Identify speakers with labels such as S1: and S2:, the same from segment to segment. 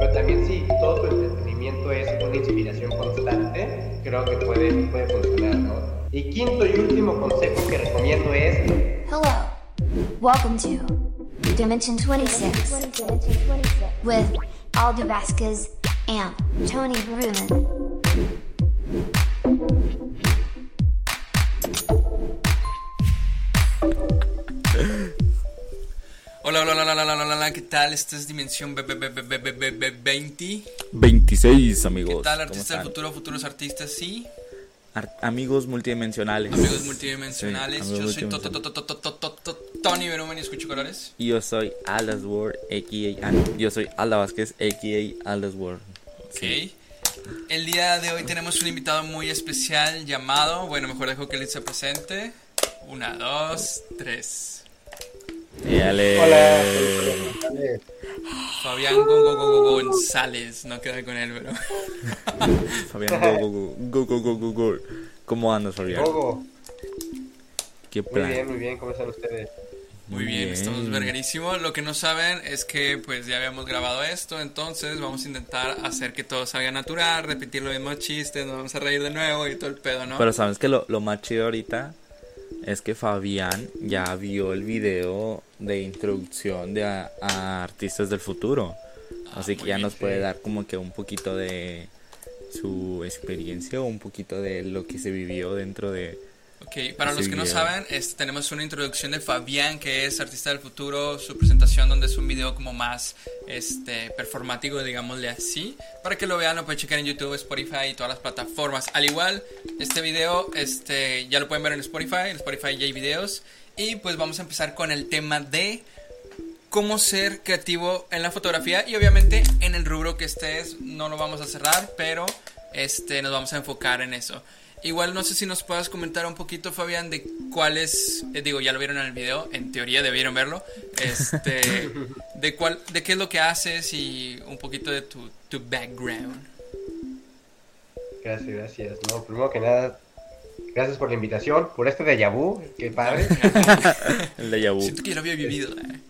S1: Pero también si todo tu entretenimiento es una inspiración constante, creo que puede, puede funcionar, ¿no? Y quinto y último consejo que recomiendo es...
S2: Hello. Welcome to Dimension 26 with Aldo Vasquez and Tony Bruman.
S3: Hola, hola, hola, hola, hola, hola, ¿qué tal? Esta es Dimensión 20.
S4: 26, amigos.
S3: ¿Qué tal, artistas del futuro, futuros artistas? Sí.
S4: Ar amigos multidimensionales.
S3: Amigos multidimensionales.
S4: Sí, amigos
S3: yo multidimensionales. soy Tony Verumen y escucho colores.
S4: Y yo soy Alas World, a.k.a. Ah, yo soy Alda Vázquez, a.k.a. Alas World.
S3: Ok. El día de hoy tenemos un invitado muy especial llamado. Bueno, mejor dejo que él se presente. Una, dos, tres.
S4: Dale.
S1: Hola.
S3: Fabián Go- Go- Go- Go- González. No queda con él, pero.
S4: Fabián, go, go, go, go, go, go, go. ¿Cómo andas, Fabián?
S1: Gogo.
S4: ¿Qué
S1: Muy
S4: plan?
S1: bien, muy bien, ¿cómo están ustedes?
S3: Muy bien, estamos verguerísimos. Lo que no saben es que pues ya habíamos grabado esto, entonces vamos a intentar hacer que todo salga natural, repetir los mismos chistes, nos vamos a reír de nuevo y todo el pedo, ¿no?
S4: Pero sabes que lo, lo más chido ahorita es que Fabián ya vio el video de introducción de a, a artistas del futuro. Así que ya nos puede dar como que un poquito de su experiencia o un poquito de lo que se vivió dentro de...
S3: Ok, para los que no saben, es- tenemos una introducción de Fabián, que es artista del futuro, su presentación donde es un video como más este performático, digámosle así. Para que lo vean, lo pueden checar en YouTube, Spotify y todas las plataformas. Al igual, este video este, ya lo pueden ver en Spotify, en Spotify ya hay videos. Y pues vamos a empezar con el tema de cómo ser creativo en la fotografía y obviamente en el rubro que estés no lo vamos a cerrar, pero este nos vamos a enfocar en eso. Igual no sé si nos puedas comentar un poquito Fabián de cuál es, eh, digo, ya lo vieron en el video, en teoría debieron verlo, este de cuál de qué es lo que haces y un poquito de tu, tu background.
S1: Gracias, gracias. No, primero que nada, gracias por la invitación, por este déjà vu, qué padre.
S4: El de Yabu.
S3: Siento que ya lo había vivido. eh.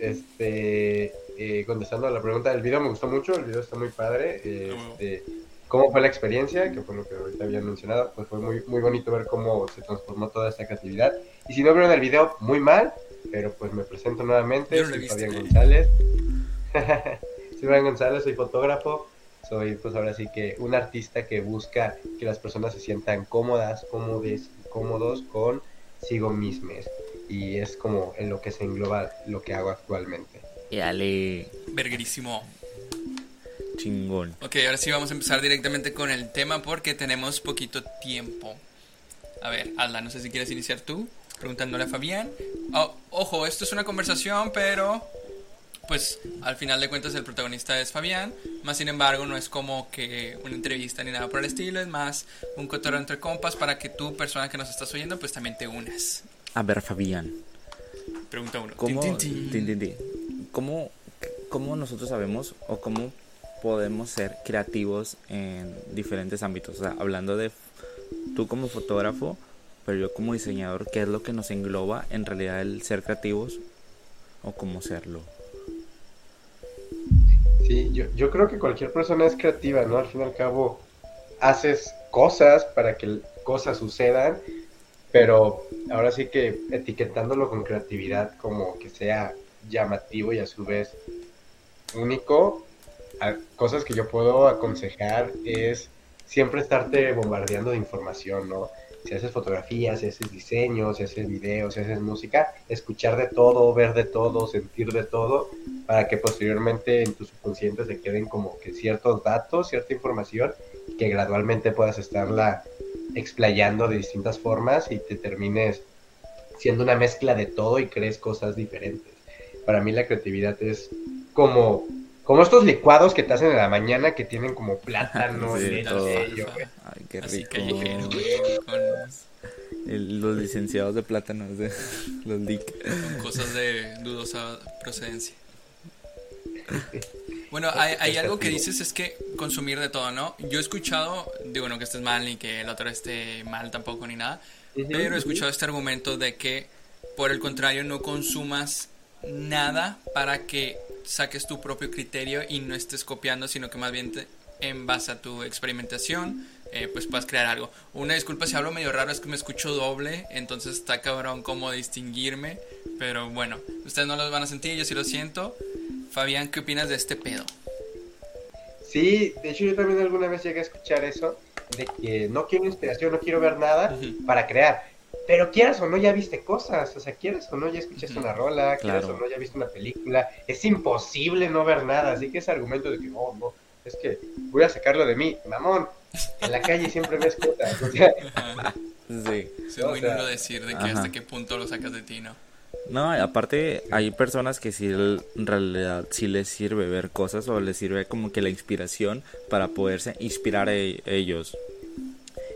S1: Este, eh, contestando a la pregunta del video, me gustó mucho, el video está muy padre.
S3: Ah,
S1: Este, ¿Cómo fue la experiencia? Que fue lo que ahorita habían mencionado, pues fue muy, muy bonito ver cómo se transformó toda esta creatividad. Y si no vieron el video, muy mal, pero pues me presento nuevamente,
S3: no
S1: soy
S3: visto.
S1: Fabián González. soy Fabián González, soy fotógrafo, soy pues ahora sí que un artista que busca que las personas se sientan cómodas, cómodes cómodos con sigo mismes. Y es como en lo que se engloba lo que hago actualmente.
S4: Y dale,
S3: Verguerísimo.
S4: Chingón.
S3: Ok, ahora sí vamos a empezar directamente con el tema porque tenemos poquito tiempo. A ver, Alda, no sé si quieres iniciar tú, preguntándole a Fabián. Oh, ojo, esto es una conversación, pero pues al final de cuentas el protagonista es Fabián. Más sin embargo, no es como que una entrevista ni nada por el estilo, es más un cotorreo entre compas para que tú, persona que nos estás oyendo, pues también te unas.
S4: A ver, Fabián.
S3: Pregunta uno.
S4: ¿Cómo,
S3: Tin, tin, tin.
S4: ¿Cómo, cómo nosotros sabemos o cómo podemos ser creativos en diferentes ámbitos? O sea, hablando de tú como fotógrafo, pero yo como diseñador, ¿qué es lo que nos engloba en realidad el ser creativos o cómo serlo?
S1: Sí, yo, yo creo que cualquier persona es creativa, ¿no? Al fin y al cabo, haces cosas para que cosas sucedan, pero ahora sí que etiquetándolo con creatividad como que sea llamativo y a su vez único, cosas que yo puedo aconsejar es siempre estarte bombardeando de información, ¿no? Si haces fotografías, si haces diseños, si haces videos, si haces música, escuchar de todo, ver de todo, sentir de todo, para que posteriormente en tu subconsciente se queden como que ciertos datos, cierta información, que gradualmente puedas estarla explayando de distintas formas y te termines siendo una mezcla de todo y crees cosas diferentes. Para mí la creatividad es como, como estos licuados que te hacen en la mañana que tienen como plátano,
S4: Sí,
S1: leche, güey.
S4: Ay, qué
S3: Así
S4: rico.
S3: callejero, güey,
S4: El- los licenciados de plátanos, de, los lic.
S3: cosas de dudosa procedencia. Bueno, hay, hay algo que dices es que consumir de todo, ¿no? Yo he escuchado, digo, no que estés mal ni que el otro esté mal tampoco ni nada, pero he escuchado este argumento de que, por el contrario, no consumas nada para que saques tu propio criterio y no estés copiando, sino que más bien te- en base a tu experimentación, eh, pues puedas crear algo. Una disculpa si hablo medio raro, es que me escucho doble, entonces está cabrón cómo distinguirme, pero bueno, ustedes no los van a sentir, yo sí lo siento. Fabián, ¿qué opinas de este pedo?
S1: Sí, de hecho yo también alguna vez llegué a escuchar eso, de que no quiero inspiración, no quiero ver nada para crear. Pero quieras o no, ya viste cosas, o sea, quieras o no, ya escuchaste una rola, quieras
S4: Claro.
S1: o no, ya viste una película. Es imposible no ver nada, así que ese argumento de que no, no, es que voy a sacarlo de mí, mamón, en la calle siempre ves cosas, o sea,
S4: Sí.
S3: Es muy nulo decir de que
S4: ajá.
S3: hasta qué punto lo sacas de ti, ¿no?
S4: No, aparte hay personas que sí en realidad sí les sirve ver cosas o les sirve como que la inspiración para poderse inspirar e- ellos.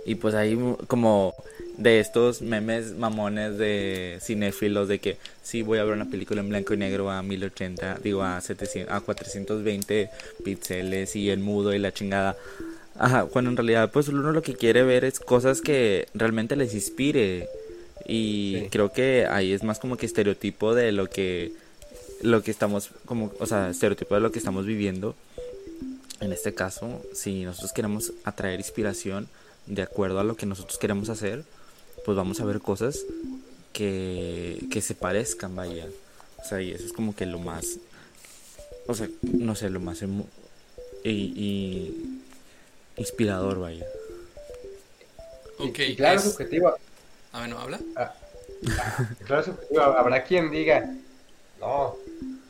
S4: Y pues mu- como de estos memes mamones de cinéfilos de que sí voy a ver una película en blanco y negro a 1080, digo a 700, a 420 píxeles y en mudo y la chingada. Ajá, cuando en realidad pues uno lo que quiere ver es cosas que realmente les inspire. Y
S1: Sí.
S4: creo que ahí es más como que estereotipo de lo que lo que estamos como, o sea, estereotipo de lo que estamos viviendo. En este caso, si nosotros queremos atraer inspiración de acuerdo a lo que nosotros queremos hacer, pues vamos a ver cosas que, que se parezcan, vaya. O sea, y eso es como que lo más, o sea, no sé, lo más emo- y, y inspirador, vaya.
S3: Ok,
S1: y, y claro,
S3: es-
S1: subjetivo,
S3: Ah, bueno, habla.
S1: claro, es subjetivo, habrá quien diga, no,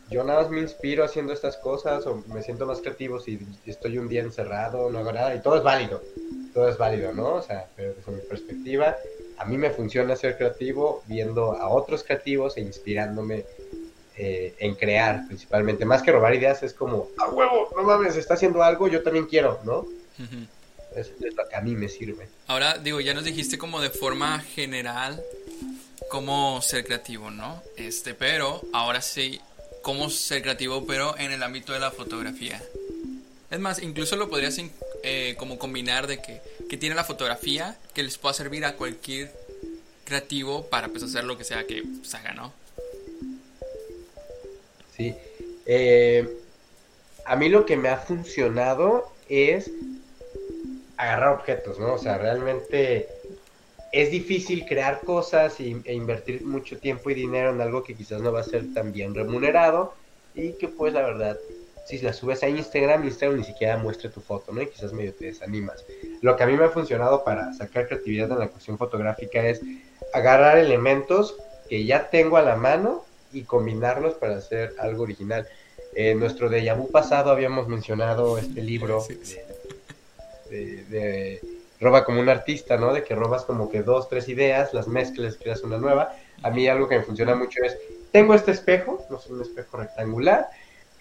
S1: yo nada más me inspiro haciendo estas cosas o me siento más creativo si estoy un día encerrado, no hago nada, y todo es válido, todo es válido, ¿no? O sea, pero desde mi perspectiva, a mí me funciona ser creativo viendo a otros creativos e inspirándome eh, en crear principalmente. Más que robar ideas, es como, ¡a huevo! No mames, está haciendo algo, yo también quiero, ¿no?
S3: Ujú.
S1: Es, es lo que a mí me sirve.
S3: Ahora, digo, ya nos dijiste como de forma general cómo ser creativo, ¿no? Este, pero ahora sí, cómo ser creativo, pero en el ámbito de la fotografía. Es más, incluso lo podrías in- eh, como combinar de que, que tiene la fotografía que les pueda servir a cualquier creativo para pues hacer lo que sea que pues, haga, ¿no?
S1: Sí. Eh, a mí lo que me ha funcionado es agarrar objetos, ¿no? O sea, realmente es difícil crear cosas e invertir mucho tiempo y dinero en algo que quizás no va a ser tan bien remunerado y que pues la verdad, si la subes a Instagram, Instagram ni siquiera muestra tu foto, ¿no? Y quizás medio te desanimas. Lo que a mí me ha funcionado para sacar creatividad en la cuestión fotográfica es agarrar elementos que ya tengo a la mano y combinarlos para hacer algo original. En nuestro déjà vu pasado habíamos mencionado este libro
S3: Sí, sí.
S1: de, de- de Roba como un artista, ¿no? De que robas como que dos, tres ideas, las mezclas, creas una nueva. A mí algo que me funciona mucho es, tengo este espejo, no sé, un espejo rectangular,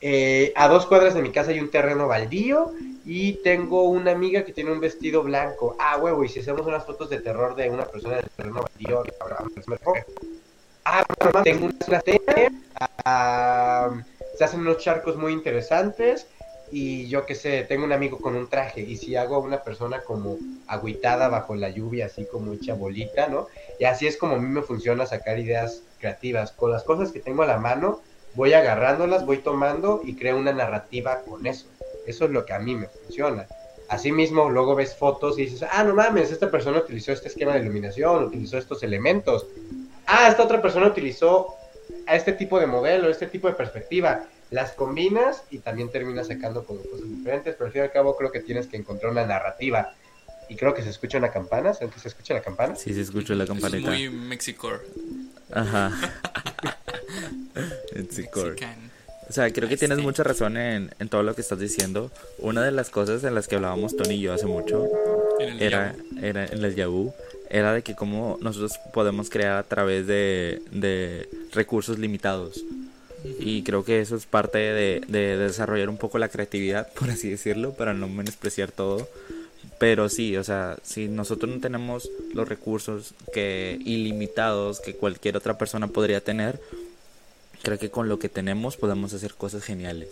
S1: eh, a dos cuadras de mi casa hay un terreno baldío y tengo una amiga que tiene un vestido blanco. Ah, huevo, y si hacemos unas fotos de terror de una persona del terreno baldío, un espejo. Ah, tengo una platea, ah, se hacen unos charcos muy interesantes y yo qué sé, tengo un amigo con un traje y si hago a una persona como agüitada bajo la lluvia, así como hecha bolita, ¿no? Y así es como a mí me funciona sacar ideas creativas. Con las cosas que tengo a la mano, voy agarrándolas, voy tomando y creo una narrativa con eso. Eso es lo que a mí me funciona. Asimismo, luego ves fotos y dices, ah, no mames, esta persona utilizó este esquema de iluminación, utilizó estos elementos. Ah, esta otra persona utilizó a este tipo de modelo, este tipo de perspectiva. Las combinas y también terminas sacando como cosas diferentes, pero al fin y al cabo creo que tienes que encontrar una narrativa. Y creo que se escucha una campana, ¿sabes que se escucha la campana?
S4: Sí, se escuchó la
S3: Eso es
S4: campanita.
S3: muy mexicore.
S4: Ajá. O sea, creo que tienes
S3: Este.
S4: mucha razón en, en todo lo que estás diciendo. Una de las cosas en las que hablábamos Tony y yo hace mucho era, era en el Yahoo, era de que cómo nosotros podemos crear a través de, de recursos limitados. Y creo que eso es parte de, de desarrollar un poco la creatividad, por así decirlo, para no menospreciar todo. Pero sí, o sea, si nosotros no tenemos los recursos que ilimitados que cualquier otra persona podría tener, creo que con lo que tenemos podemos hacer cosas geniales.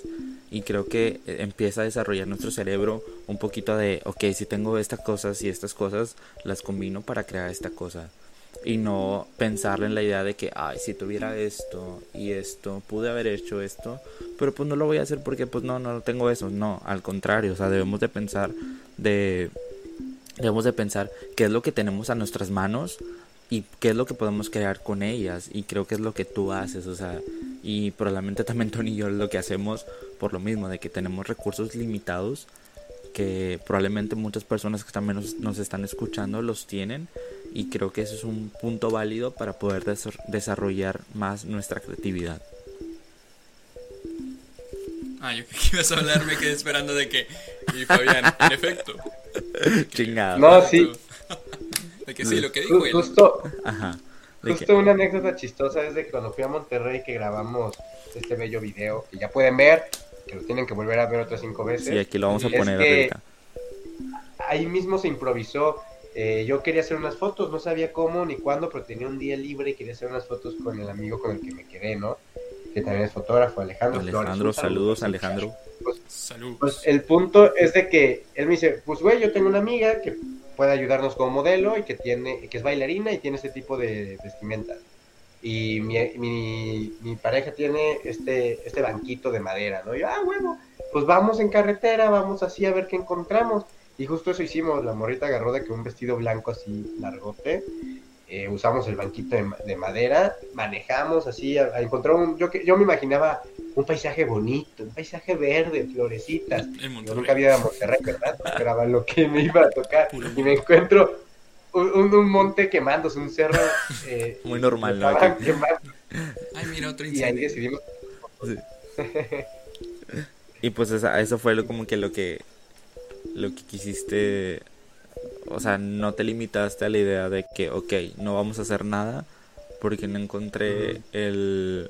S4: Y creo que eh, empieza a desarrollar nuestro cerebro un poquito de, ok, si tengo estas cosas y estas cosas, las combino para crear esta cosa. y no pensar en la idea de que, ay, si tuviera esto y esto, pude haber hecho esto, pero pues no lo voy a hacer porque pues no, no tengo eso. No, al contrario, o sea, debemos de pensar de... Debemos de pensar qué es lo que tenemos a nuestras manos y qué es lo que podemos crear con ellas y creo que es lo que tú haces, o sea, y probablemente también Tony y yo lo que hacemos por lo mismo, de que tenemos recursos limitados que probablemente muchas personas que también nos, nos están escuchando los tienen y creo que eso es un punto válido para poder desarrollar más nuestra creatividad.
S3: Ah, yo que ibas a hablar, me quedé esperando de que. Y Fabián, en efecto.
S4: Chingado.
S1: No, sí.
S3: De que sí, lo que dijo él.
S1: Justo,
S4: Ajá. ¿De
S1: justo una anécdota chistosa es de que cuando fui a Monterrey que grabamos este bello video, que ya pueden ver, que lo tienen que volver a ver otras cinco veces.
S4: Sí, aquí lo vamos a
S1: Es
S4: poner
S1: que
S4: ahorita.
S1: ahí mismo se improvisó. Eh, yo quería hacer unas fotos, no sabía cómo ni cuándo, pero tenía un día libre y quería hacer unas fotos con el amigo con el que me quedé, ¿no? Que también es fotógrafo, Alejandro.
S4: Alejandro, saludos Alejandro.
S3: Salud.
S1: Pues el punto es de que él me dice, pues güey, yo tengo una amiga que puede ayudarnos como modelo y que tiene, que es bailarina y tiene este tipo de vestimentas. Y mi, mi, mi pareja tiene este, este banquito de madera, ¿no? Y yo, ah, huevo, pues vamos en carretera, vamos así a ver qué encontramos. Y justo eso hicimos, la morrita agarró de que un vestido blanco así largote, eh, usamos el banquito de, ma- de madera, manejamos así, a, a encontrar un, yo, yo me imaginaba un paisaje bonito, un paisaje verde, florecitas. Yo nunca había ido a Monterrey, ¿verdad? Porque Era lo que me iba a tocar. Y me encuentro un, un- un monte quemándose, un cerro. eh,
S4: Muy normal, ¿no?
S3: Ay, mira, otro
S1: y ahí
S3: incendio.
S1: decidimos.
S4: Y pues esa- eso fue lo, como que lo que lo que quisiste, o sea, no te limitaste a la idea de que, ok, no vamos a hacer nada porque no encontré el,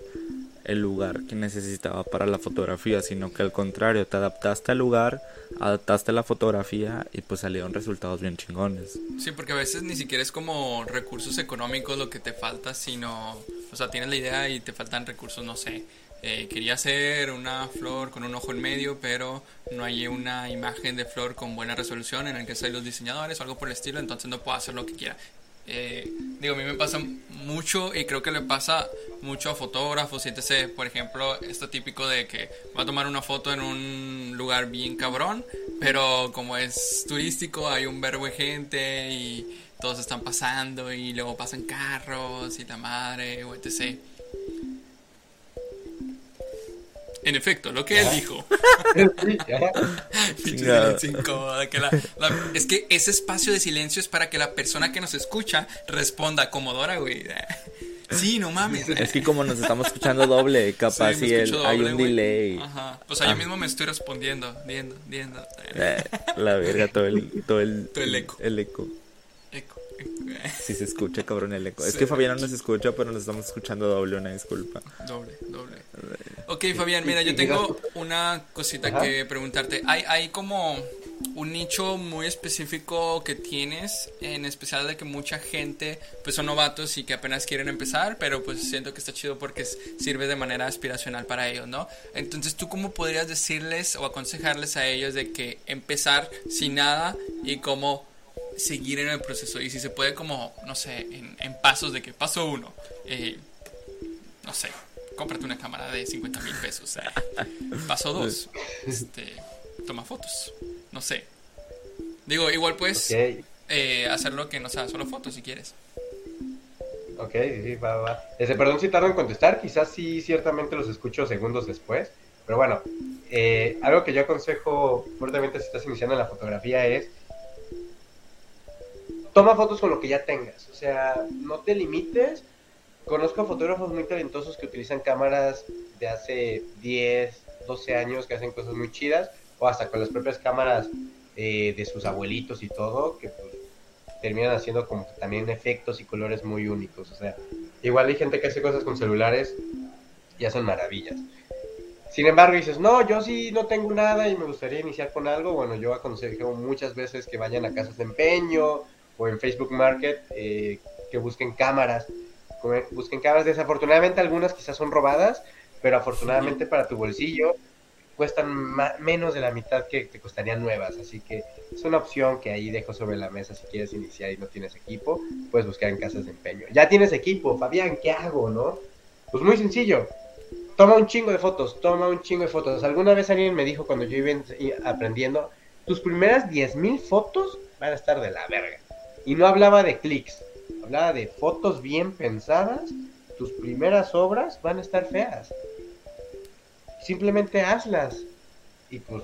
S4: el lugar que necesitaba para la fotografía, sino que al contrario, te adaptaste al lugar, adaptaste la fotografía y pues salieron resultados bien chingones.
S3: Sí, porque a veces ni siquiera es como recursos económicos lo que te falta, sino, o sea, tienes la idea y te faltan recursos, no sé. Eh, quería hacer una flor con un ojo en medio, pero no hay una imagen de flor con buena resolución en el que estén los diseñadores o algo por el estilo, entonces no puedo hacer lo que quiera. Eh, digo, a mí me pasa mucho y creo que le pasa mucho a fotógrafos etc. Por ejemplo, esto típico de que va a tomar una foto en un lugar bien cabrón, pero como es turístico hay un verbo de gente y todos están pasando y luego pasan carros y la madre o etc. En efecto, lo que él dijo. Incómodo, que la- la- es que ese espacio de silencio es para que la persona que nos escucha responda comodora, güey. Sí, no mames.
S4: Es que como nos estamos escuchando doble, capaz
S3: Sí,
S4: si hay un delay.
S3: Ajá. Pues ahí
S4: Ah.
S3: mismo me estoy respondiendo, viendo, viendo.
S4: Eh, la verga, todo el, todo el,
S3: Todo el eco.
S4: El eco.
S3: Eco,
S4: Si se escucha, cabrón, el eco. Es
S3: Sí.
S4: que Fabián no nos escucha, pero nos estamos escuchando doble, una disculpa.
S3: Doble, doble. Ok, Fabián, mira, yo tengo una cosita
S1: Ajá.
S3: que preguntarte. Hay, hay como un nicho muy específico que tienes, en especial de que mucha gente pues son novatos y que apenas quieren empezar, pero pues siento que está chido porque sirve de manera aspiracional para ellos, ¿no? Entonces, ¿tú cómo podrías decirles o aconsejarles a ellos de que empezar sin nada y cómo seguir en el proceso? Y si se puede como, no sé, en, en pasos de que paso uno, eh, no sé, cómprate una cámara de 50 mil pesos. eh. Paso dos, este, toma fotos. No sé. Digo, igual puedes eh, hacerlo que no sea solo fotos si quieres.
S1: ok, sí, va, va. Este, perdón si tardo en contestar, quizás sí, ciertamente los escucho segundos después. Pero bueno, eh, algo que yo aconsejo fuertemente si estás iniciando en la fotografía es toma fotos con lo que ya tengas. O sea, no te limites. Conozco fotógrafos muy talentosos que utilizan cámaras de hace 10, 12 años que hacen cosas muy chidas, o hasta con las propias cámaras eh, de sus abuelitos y todo, que pues, terminan haciendo como también efectos y colores muy únicos. O sea, igual hay gente que hace cosas con celulares y hacen maravillas. Sin embargo, dices, no, yo sí no tengo nada y me gustaría iniciar con algo. Bueno, yo aconsejo muchas veces que vayan a casas de empeño o en Facebook Market, eh, que busquen cámaras. Como- Busquen cámaras, desafortunadamente algunas quizás son robadas, pero afortunadamente para tu bolsillo cuestan menos de la mitad que te costarían nuevas, así que es una opción que ahí dejo sobre la mesa si quieres iniciar y no tienes equipo, puedes buscar en casas de empeño. Ya tienes equipo, Fabián, ¿qué hago, no? Pues muy sencillo, toma un chingo de fotos, toma un chingo de fotos. Alguna vez alguien me dijo cuando yo iba aprendiendo, tus primeras 10.000 fotos van a estar de la verga. Y no hablaba de clics, hablaba de fotos bien pensadas, tus primeras obras van a estar feas. Simplemente hazlas. Y pues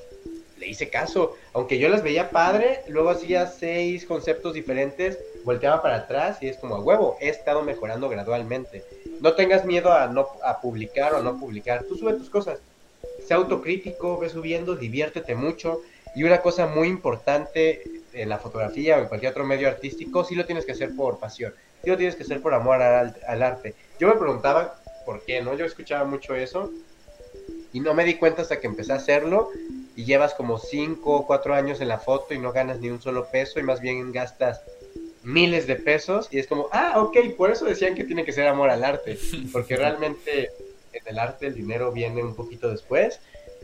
S1: le hice caso. Aunque yo las veía padre, luego hacía seis conceptos diferentes, volteaba para atrás y es como a huevo, he estado mejorando gradualmente. No tengas miedo a no a publicar o no publicar. Tú sube tus cosas. Sé autocrítico, ve subiendo, diviértete mucho. Y una cosa muy importante en la fotografía o en cualquier otro medio artístico, sí lo tienes que hacer por pasión. Sí lo tienes que hacer por amor al, al arte. Yo me preguntaba por qué, ¿no? Yo escuchaba mucho eso y no me di cuenta hasta que empecé a hacerlo y llevas como 5 o 4 años en la foto y no ganas ni un solo peso y más bien gastas miles de pesos y es como, ah, ok, por eso decían que tiene que ser amor al arte, porque realmente en el arte el dinero viene un poquito después,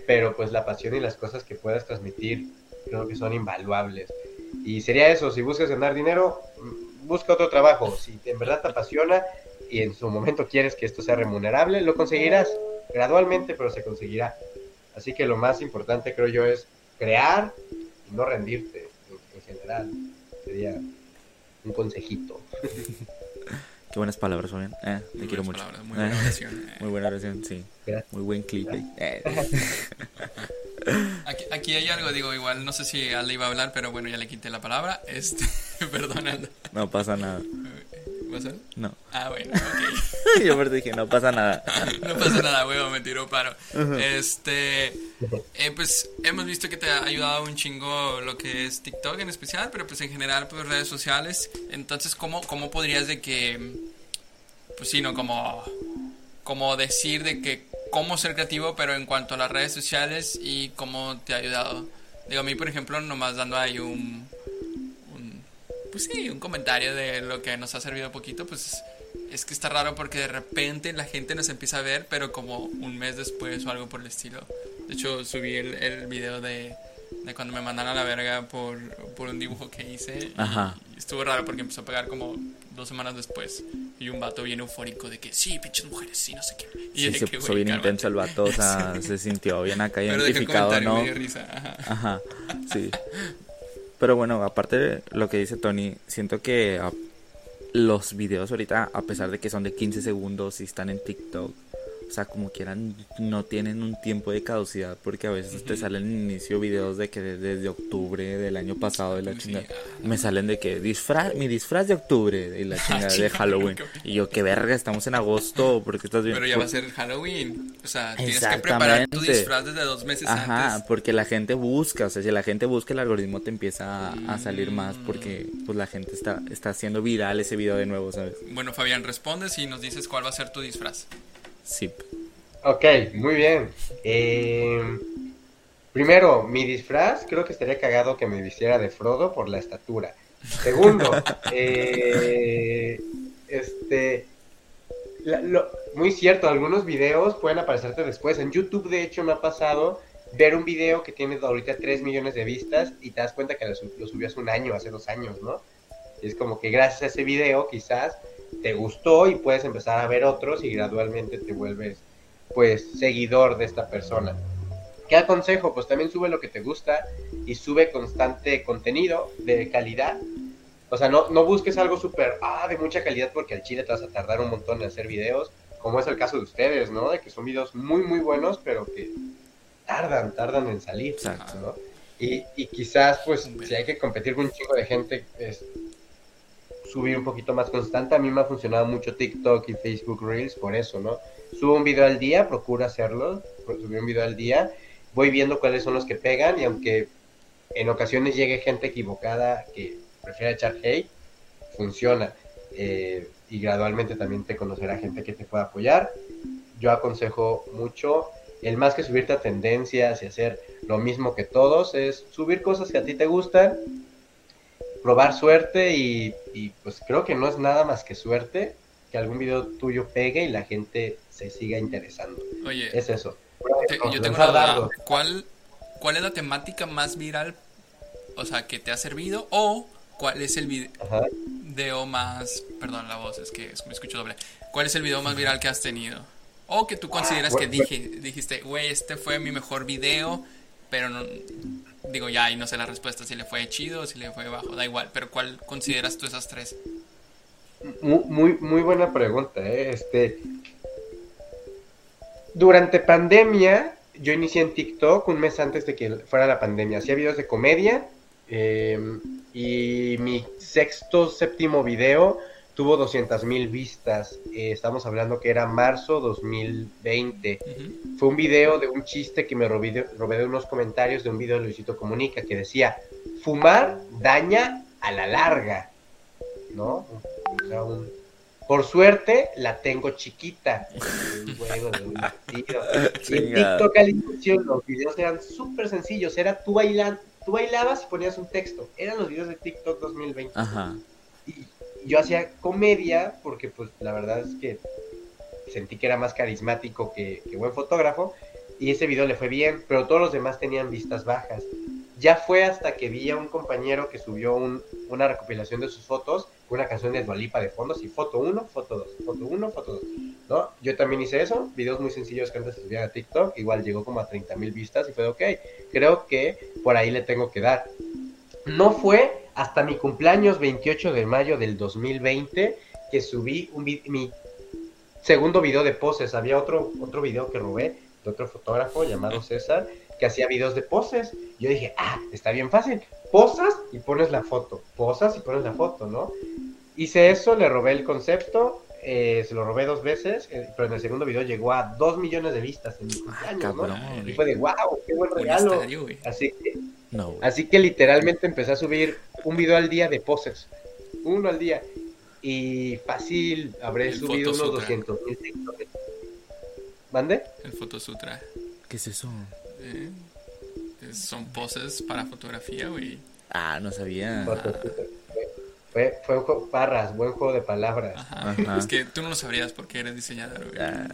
S1: pero pues la pasión y las cosas que puedas transmitir creo que son invaluables. Y sería eso, si buscas ganar dinero, busca otro trabajo, si en verdad te apasiona y en su momento quieres que esto sea remunerable, lo conseguirás gradualmente, pero se conseguirá. Así que lo más importante creo yo es crear y no rendirte en, general. Sería un consejito.
S4: Qué buenas palabras, Fabián. Eh, te quiero mucho.
S3: muy buena eh, oración. Eh.
S4: Muy buena oración, sí. Muy buen clip. Eh.
S3: Aquí, aquí, hay algo, digo, igual no sé si Ale iba a hablar, pero bueno, ya le quité la palabra. Este, perdonando.
S4: No pasa nada. No.
S3: Ah, bueno, ok.
S4: Yo aparte dije, no pasa nada.
S3: no pasa nada, huevo, me tiró paro. Este, eh, pues hemos visto que te ha ayudado un chingo lo que es TikTok en especial, pero pues en general, pues redes sociales. Entonces, ¿cómo, cómo podrías de que, pues sí, no, como, como decir de que cómo ser creativo, pero en cuanto a las redes sociales y cómo te ha ayudado? Digo, a mí, por ejemplo, nomás dando ahí un pues sí, un comentario de lo que nos ha servido poquito, pues es que está raro porque de repente la gente nos empieza a ver, pero como un mes después o algo por el estilo. De hecho, subí el, el video de, de cuando me mandaron a la verga por, por un dibujo que hice.
S4: Ajá.
S3: Y estuvo raro porque empezó a pegar como dos semanas después. Y un vato bien eufórico de que sí, pinches mujeres, sí, no sé qué. Y
S4: sí, se puso bien intenso el vato, o sea, se sintió bien acá identificado, ¿no?
S3: risa. Ajá.
S4: Ajá. Sí. Pero bueno, aparte de lo que dice Tony, siento que los videos ahorita, a pesar de que son de 15 segundos y están en TikTok, o sea, como quieran, no tienen un tiempo de caducidad porque a veces te salen en inicio videos de que desde octubre del año pasado de la chingada me salen de que disfraz, mi disfraz de octubre de la chingada de Halloween. Y yo, qué verga, estamos en agosto, porque estás bien.
S3: Pero ya va a ser Halloween. O sea, tienes que preparar tu disfraz desde dos meses
S4: Ajá, porque la gente busca, o sea, si la gente busca, el algoritmo te empieza a, salir más porque pues la gente está, está haciendo viral ese video de nuevo, ¿sabes?
S3: Bueno, Fabián, respondes y nos dices cuál va a ser tu disfraz.
S4: Sí.
S1: Ok, muy bien. Eh, primero, mi disfraz, creo que estaría cagado que me vistiera de Frodo por la estatura. Segundo, eh, este, muy cierto, algunos videos pueden aparecerte después. En YouTube, de hecho, me ha pasado ver un video que tiene ahorita 3 millones de vistas y te das cuenta que lo, lo subió hace un año, hace dos años, ¿no? Y es como que gracias a ese video quizás te gustó y puedes empezar a ver otros y gradualmente te vuelves pues seguidor de esta persona. ¿Qué aconsejo? Pues también sube lo que te gusta y sube constante contenido de calidad. O sea, no, no busques algo súper, ah, de mucha calidad porque al chile te vas a tardar un montón en hacer videos, como es el caso de ustedes, ¿no? De que son videos muy, muy buenos, pero que tardan, tardan en salir, ¿no? Y, y quizás, pues, si hay que competir con un chico de gente, es, subir un poquito más constante. A mí me ha funcionado mucho TikTok y Facebook Reels por eso, ¿no? Subo un video al día, procuro hacerlo, subir un video al día, voy viendo cuáles son los que pegan y aunque en ocasiones llegue gente equivocada que prefiere echar hate, funciona. Eh, y gradualmente también te conocerá gente que te pueda apoyar. Yo aconsejo mucho, el más que subirte a tendencias y hacer lo mismo que todos, es subir cosas que a ti te gustan probar suerte y, pues creo que no es nada más que suerte que algún video tuyo pegue y la gente se siga interesando.
S3: Oye.
S1: Es eso.
S3: te-
S1: no,
S3: yo tengo una duda. ¿Cuál, ¿Cuál es la temática más viral, o sea, que te ha servido? ¿O cuál es el
S1: Ajá.
S3: video más... Perdón, la voz, es que me escucho doble. ¿Cuál es el video más viral que has tenido? O que tú consideras que
S1: bueno,
S3: dije, dijiste, güey, este fue mi mejor video, pero no... Digo, ya, y no sé la respuesta, si le fue chido, si le fue bajo, da igual. Pero ¿cuál consideras tú esas tres?
S1: Muy, muy, muy buena pregunta, ¿eh? Este, durante pandemia, yo inicié en TikTok un mes antes de que fuera la pandemia. Hacía videos de comedia eh, y mi sexto, séptimo video tuvo 200 mil vistas. Eh, estamos hablando que era marzo 2020.
S3: Ujú.
S1: Fue un video de un chiste que me robé de, robé de unos comentarios de un video de Luisito Comunica que decía, fumar daña a la larga, ¿no? O sea, un- Por suerte la tengo chiquita. Un juego de un tiro. Y en. TikTok al inicio los videos eran súper sencillos, era tú bailando, tú bailabas y ponías un texto. Eran los videos de TikTok 2020
S4: Ajá.
S1: y yo hacía comedia porque pues la verdad es que sentí que era más carismático que, buen fotógrafo y ese video le fue bien, pero todos los demás tenían vistas bajas. Ya fue hasta que vi a un compañero que subió un- una recopilación de sus fotos, una canción de Dualipa de fondos y foto 1, foto 2, foto 1, foto 2. ¿no? Yo también hice eso, videos muy sencillos que antes se subían a TikTok, igual llegó como a 30 mil vistas y fue de, ok, creo que por ahí le tengo que dar. No fue hasta mi cumpleaños 28 de mayo del 2020 que subí un mi segundo video de poses. Había otro, otro video que robé de otro fotógrafo llamado César que hacía videos de poses. Yo dije, ah, está bien fácil. Posas y pones la foto. Posas y pones la foto, ¿no? Hice eso, le robé el concepto. eh, se lo robé dos veces, eh, pero en el segundo video llegó a dos millones de vistas en mi cumpleaños, ¿no?
S4: cabrón.
S1: Y fue de, wow, qué buen regalo.
S3: estadio.
S1: Así que
S4: No, güey.
S1: Así que literalmente empecé a subir un video al día de poses. Uno al día. Y fácil, habré
S3: El
S1: subido unos
S3: Fotosutra.
S1: 200 mil. ¿Mande?
S3: El Fotosutra.
S4: ¿Qué es eso?
S3: Eh, es- son poses para fotografía, güey.
S4: Ah, no sabía.
S1: Fue, fue un juego, parras, buen juego de palabras.
S3: Ajá.
S4: Ajá.
S3: Es que tú no lo sabrías porque eres diseñador, güey.
S4: Ah,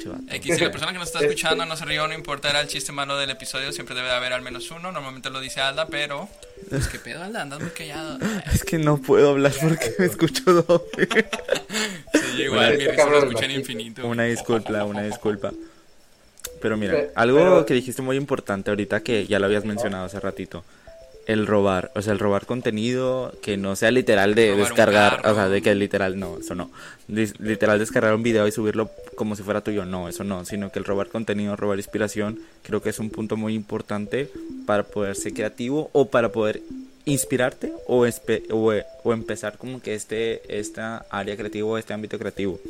S4: chivato.
S3: X, si la persona que nos está escuchando no se rió, no importa, era el chiste malo del episodio, siempre debe de haber al menos uno, normalmente lo dice Alda, pero... Pues qué pedo, Alda, andas muy callado.
S4: Es que no puedo hablar porque me escucho doble.
S3: Sí, igual, mi
S1: Está
S3: risa lo
S1: cabrón el
S3: escucha en
S1: bajito.
S3: infinito.
S4: Una disculpa, una disculpa. Pero mira,
S1: Pero-
S4: algo
S1: pero-
S4: que dijiste muy importante ahorita que ya lo habías mencionado hace ratito. El robar, o sea, el robar contenido que no sea literal de
S3: Robar
S4: descargar, o sea, de que literal, no, eso no. Literal descargar un video y subirlo como si fuera tuyo, no, eso no, sino que el robar contenido, robar inspiración, creo que es un punto muy importante para poder ser creativo o para poder inspirarte o, o, o empezar como que este esta área creativa o este ámbito creativo.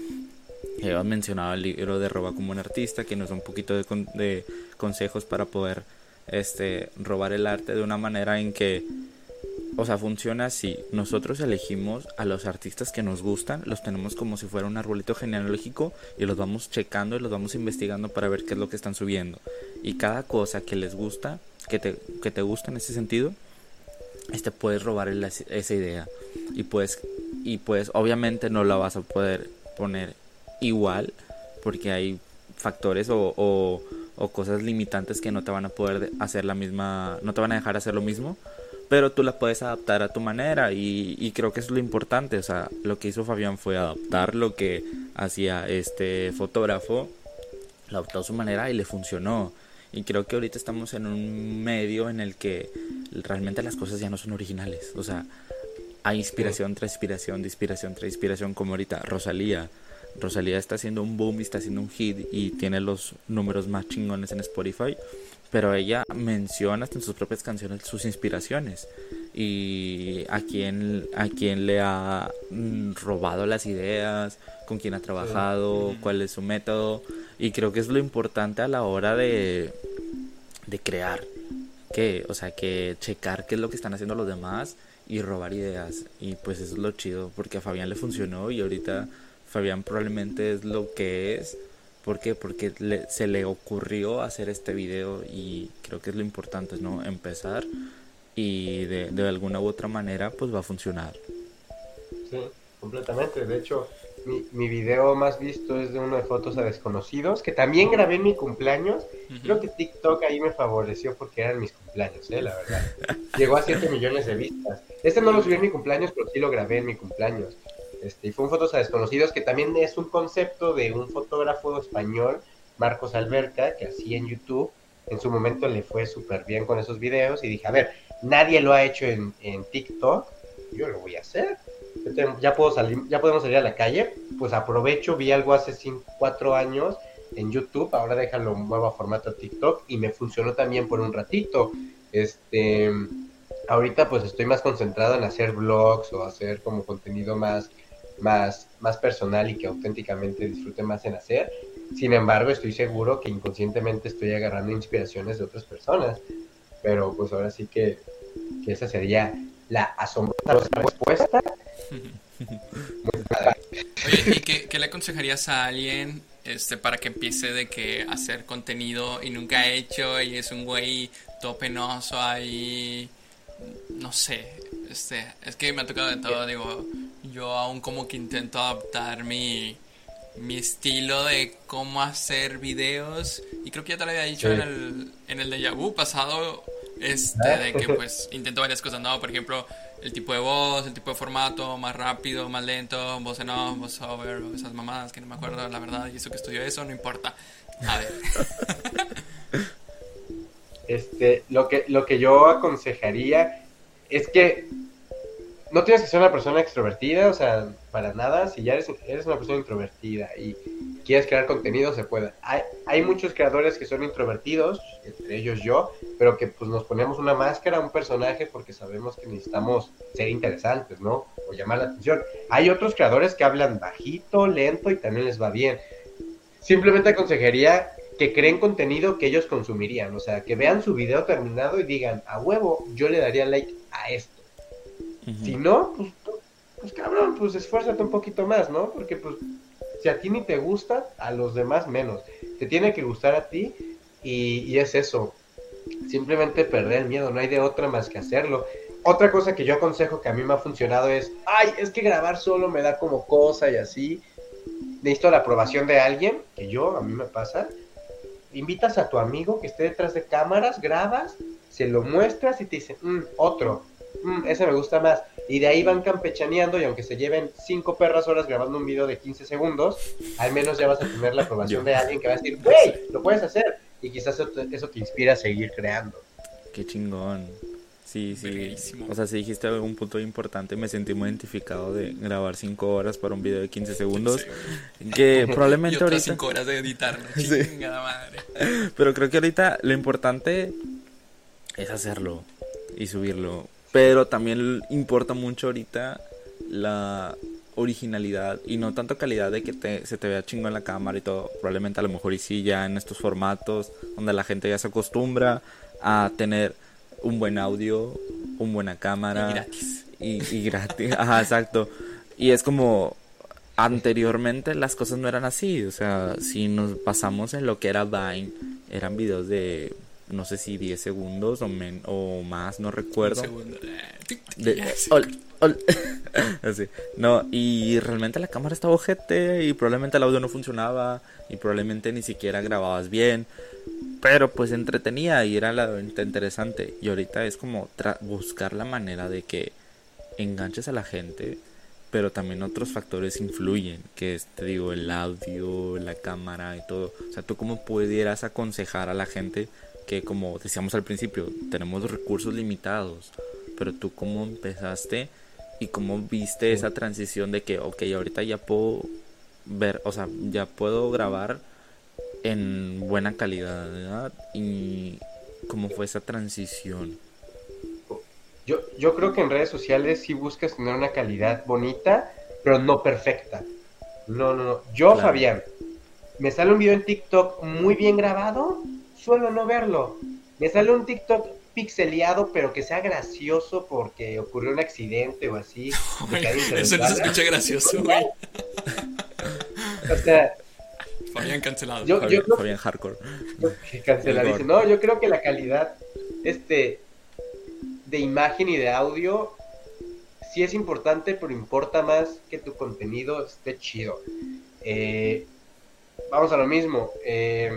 S4: Ya mencionado el libro de Roba como un artista, que nos da un poquito de, con- de consejos para poder este, robar el arte de una manera en que, o sea, funciona así. Nosotros elegimos a los artistas que nos gustan, los tenemos como si fuera un arbolito genealógico y los vamos checando y los vamos investigando para ver qué es lo que están subiendo. Y cada cosa que les gusta, que te, que te gusta en ese sentido, este puedes robar esa idea y pues y pues obviamente no la vas a poder poner igual porque hay factores o, o cosas limitantes que no te van a poder de- hacer la misma no te van a dejar hacer lo mismo pero tú la puedes adaptar a tu manera y, y creo que eso es lo importante o sea lo que hizo Fabián fue adaptar lo que hacía este fotógrafo lo adaptó a su manera y le funcionó y creo que ahorita estamos en un medio en el que realmente las cosas ya no son originales. O sea, hay inspiración tras inspiración, de inspiración tras inspiración, como ahorita Rosalía. Rosalía está haciendo un boom y está haciendo un hit y tiene los números más chingones en Spotify. Pero ella menciona hasta en sus propias canciones sus inspiraciones. Y a quién, a quién le ha mm, robado las ideas, con quién ha trabajado, cuál es su método. Y creo que es lo importante a la hora de, de crear. Que, o sea, que checar qué es lo que están haciendo los demás y robar ideas. Y pues eso es lo chido, porque a Fabián le funcionó y ahorita Fabián probablemente es lo que es. ¿Por qué? Porque le- se le ocurrió hacer este video y creo que es lo importante, ¿no? Empezar y de, de alguna u otra manera pues va a funcionar.
S1: Sí, completamente. De hecho, mi, mi video más visto es de uno de fotos a desconocidos, que también grabé en mi cumpleaños. Creo que TikTok ahí me favoreció porque eran mis cumpleaños, eh, la verdad. Llegó a 7 millones de vistas. Este no lo subí en mi cumpleaños, pero sí lo grabé en mi cumpleaños. Este, y fue un fotos a desconocidos, que también es un concepto de un fotógrafo español, Marcos Alberca, que hacía en YouTube. En su momento le fue súper bien con esos videos y dije, a ver, nadie lo ha hecho en, TikTok, yo lo voy a hacer. Ya, puedo salir, ya podemos salir a la calle, pues aprovecho, vi algo hace 4 años en YouTube, ahora déjalo muevo a formato TikTok y me funcionó también por un ratito. Este, ahorita pues estoy más concentrado en hacer vlogs o hacer como contenido más, más, más personal y que auténticamente disfrute más en hacer. Sin embargo, estoy seguro que inconscientemente estoy agarrando inspiraciones de otras personas. Pero pues ahora sí que, que esa sería la asombrosa respuesta.
S3: Oye, ¿y qué, qué le aconsejarías a alguien este, para que empiece de que hacer contenido y nunca ha hecho y es un güey todo penoso ahí? No sé, este, es que me ha tocado de todo, digo, yo aún como que intento adaptar mi, mi estilo de cómo hacer videos y creo que ya te lo había dicho
S1: Sí.
S3: en el, en el de vu pasado, este, de que pues intento varias cosas, ¿no? Por ejemplo, el tipo de voz, el tipo de formato, más rápido, más lento, voz en off, voz over, esas mamadas que no me acuerdo la verdad, y eso que estudió eso, no importa. A ver,
S1: Este, lo que, lo que yo aconsejaría es que no tienes que ser una persona extrovertida, o sea, para nada. Si ya eres, eres una persona introvertida y quieres crear contenido, se puede. Hay, hay muchos creadores que son introvertidos, entre ellos yo, pero que pues nos ponemos una máscara, un personaje, porque sabemos que necesitamos ser interesantes, ¿no? O llamar la atención. Hay otros creadores que hablan bajito, lento y también les va bien. Simplemente aconsejaría que creen contenido que ellos consumirían, o sea, que vean su video terminado y digan, a huevo, yo le daría like a esto. Si no, pues, pues, pues, cabrón, pues esfuérzate un poquito más, ¿no? Porque pues si a ti ni te gusta, a los demás menos. Te tiene que gustar a ti y, y es eso. Simplemente perder el miedo, no hay de otra más que hacerlo. Otra cosa que yo aconsejo que a mí me ha funcionado es, ay, es que grabar solo me da como cosa y así. Necesito la aprobación de alguien, que yo, a mí me pasa. Invitas a tu amigo que esté detrás de cámaras, grabas, se lo muestras y te dice, "Mm, otro, "Mm, ese me gusta más. Y de ahí van campechaneando y aunque se lleven cinco perras horas grabando un video de 15 segundos, al menos ya vas a tener la aprobación
S4: Yo.
S1: de alguien que va a decir, güey, lo puedes hacer. Y quizás eso te, eso te inspira a seguir creando.
S4: Qué chingón. Sí, sí. O sea, si dijiste un punto importante, me sentí muy identificado de grabar 5 horas para un video de 15 segundos.
S3: Sí,
S4: Que
S3: y
S4: probablemente
S3: otras
S4: ahorita.
S3: cinco horas de editar, ¿no?
S4: Sí.
S3: Chingada madre.
S4: Pero creo que ahorita lo importante es hacerlo y subirlo. Pero también importa mucho ahorita la originalidad y no tanto calidad de que te- se te vea chingo en la cámara y todo. Probablemente a lo mejor y sí ya en estos formatos donde la gente ya se acostumbra a tener un buen audio, una buena cámara.
S3: Y gratis.
S4: Y, y gratis. Ajá, exacto. Y es como anteriormente las cosas no eran así. O sea, si nos pasamos en lo que era Vine, eran videos de no sé si 10 segundos o, men- o más, no recuerdo.
S3: Tic,
S4: De-
S3: ya, sí.
S4: ol- ol- Así. No, y realmente la cámara estaba ojete y probablemente el audio no funcionaba y probablemente ni siquiera grababas bien. Pero pues entretenía y era la interesante. Y ahorita es como tra- buscar la manera de que enganches a la gente, pero también otros factores influyen, que es, te digo, el audio, la cámara y todo. O sea, tú cómo pudieras aconsejar a la gente que, como decíamos al principio, tenemos recursos limitados, pero tú cómo empezaste y cómo viste esa transición de que, ok, ahorita ya puedo ver, o sea, ya puedo grabar en buena calidad, ¿verdad? Y cómo fue esa transición.
S1: Yo, yo creo que en redes sociales sí buscas tener una calidad bonita, pero no perfecta. No, no, no. Yo,
S4: Claro.
S1: Fabián, me sale un video en TikTok muy bien grabado, suelo no verlo. Me sale un TikTok pixeleado, pero que sea gracioso porque ocurrió un accidente o así.
S3: Eso no se escucha gracioso, güey.
S1: O sea,
S3: Fabián cancelado.
S1: Yo-
S4: Fabián,
S1: creo-
S4: Fabián Hardcore.
S1: canceladísimo. No, yo creo que la calidad este de imagen y de audio sí es importante, pero importa más que tu contenido esté chido. Eh, vamos a lo mismo. Eh,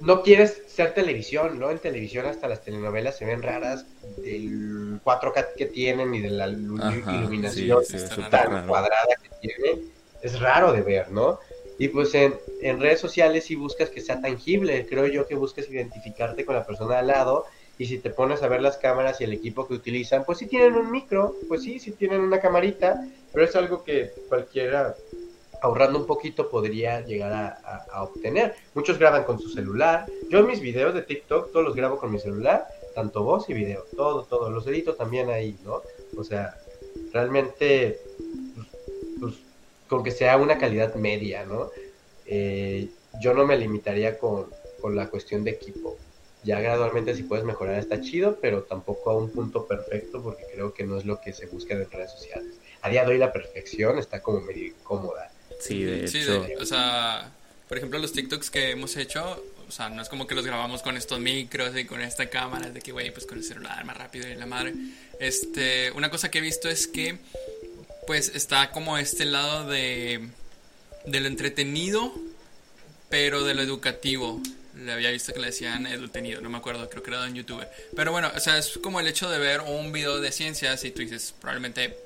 S1: no quieres ser televisión, ¿no? En televisión hasta las telenovelas se ven raras del 4K que tienen y de la iluminación tan cuadrada que tiene. Es raro de ver, ¿no? Y pues en, en redes sociales si buscas que sea tangible, creo yo que buscas identificarte con la persona al lado y si te pones a ver las cámaras y el equipo que utilizan, pues sí tienen un micro, pues sí, sí tienen una camarita, pero es algo que cualquiera ahorrando un poquito podría llegar a, obtener. Muchos graban con su celular. Yo mis videos de TikTok todos los grabo con mi celular, tanto voz y video, todo, todo. Los edito también ahí, ¿no? O sea, realmente, pues, pues con que sea una calidad media, ¿no? Eh, yo no me limitaría con, con la cuestión de equipo. Ya gradualmente si puedes mejorar está chido, pero tampoco a un punto perfecto porque creo que no es lo que se busca en redes sociales. A día de hoy la perfección está como medio incómoda.
S4: Sí, de hecho.
S3: o sea, por ejemplo, los TikToks que hemos hecho, o sea, no es como que los grabamos con estos micros y con esta cámara, de que, güey, pues con el celular más rápido y la madre. Este, una cosa que he visto es que, pues, está como este lado de, de lo entretenido, pero de lo educativo. Le había visto que le decían entretenido, no me acuerdo, creo que era en YouTube. Pero bueno, o sea, es como el hecho de ver un video de ciencias y tú dices, probablemente,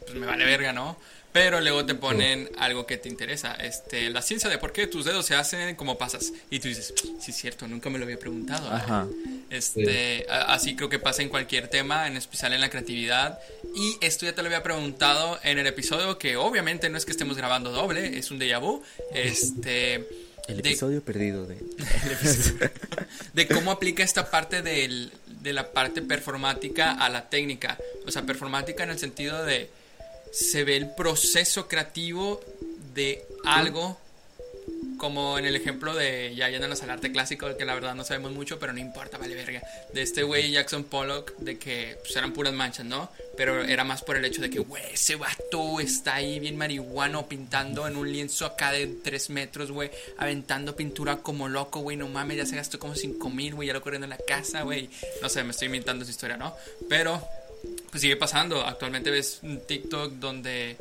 S3: pues me vale verga, ¿no? Pero luego te ponen algo que te interesa, este, la ciencia de por qué tus dedos se hacen como pasas. Y tú dices, sí es cierto, nunca me lo había preguntado. Ajá. Este, así creo que pasa en cualquier tema, en especial en la creatividad. Y esto ya te lo había preguntado en el episodio que obviamente no es que estemos grabando doble, es un déjà vu. Este,
S4: el episodio perdido de...
S3: de cómo aplica esta parte del, de la parte performática a la técnica. O sea, performática en el sentido de se ve el proceso creativo de algo como en el ejemplo de ya yéndonos al arte clásico que la verdad no sabemos mucho pero no importa vale verga de este güey Jackson Pollock de que pues, eran puras manchas no pero era más por el hecho de que güey ese vato está ahí bien marihuano pintando en un lienzo acá de 3 metros güey aventando pintura como loco güey no mames ya se gastó como 5 mil güey ya lo corriendo en la casa güey. No sé me estoy inventando esa historia no pero pues sigue pasando. Actualmente ves un TikTok donde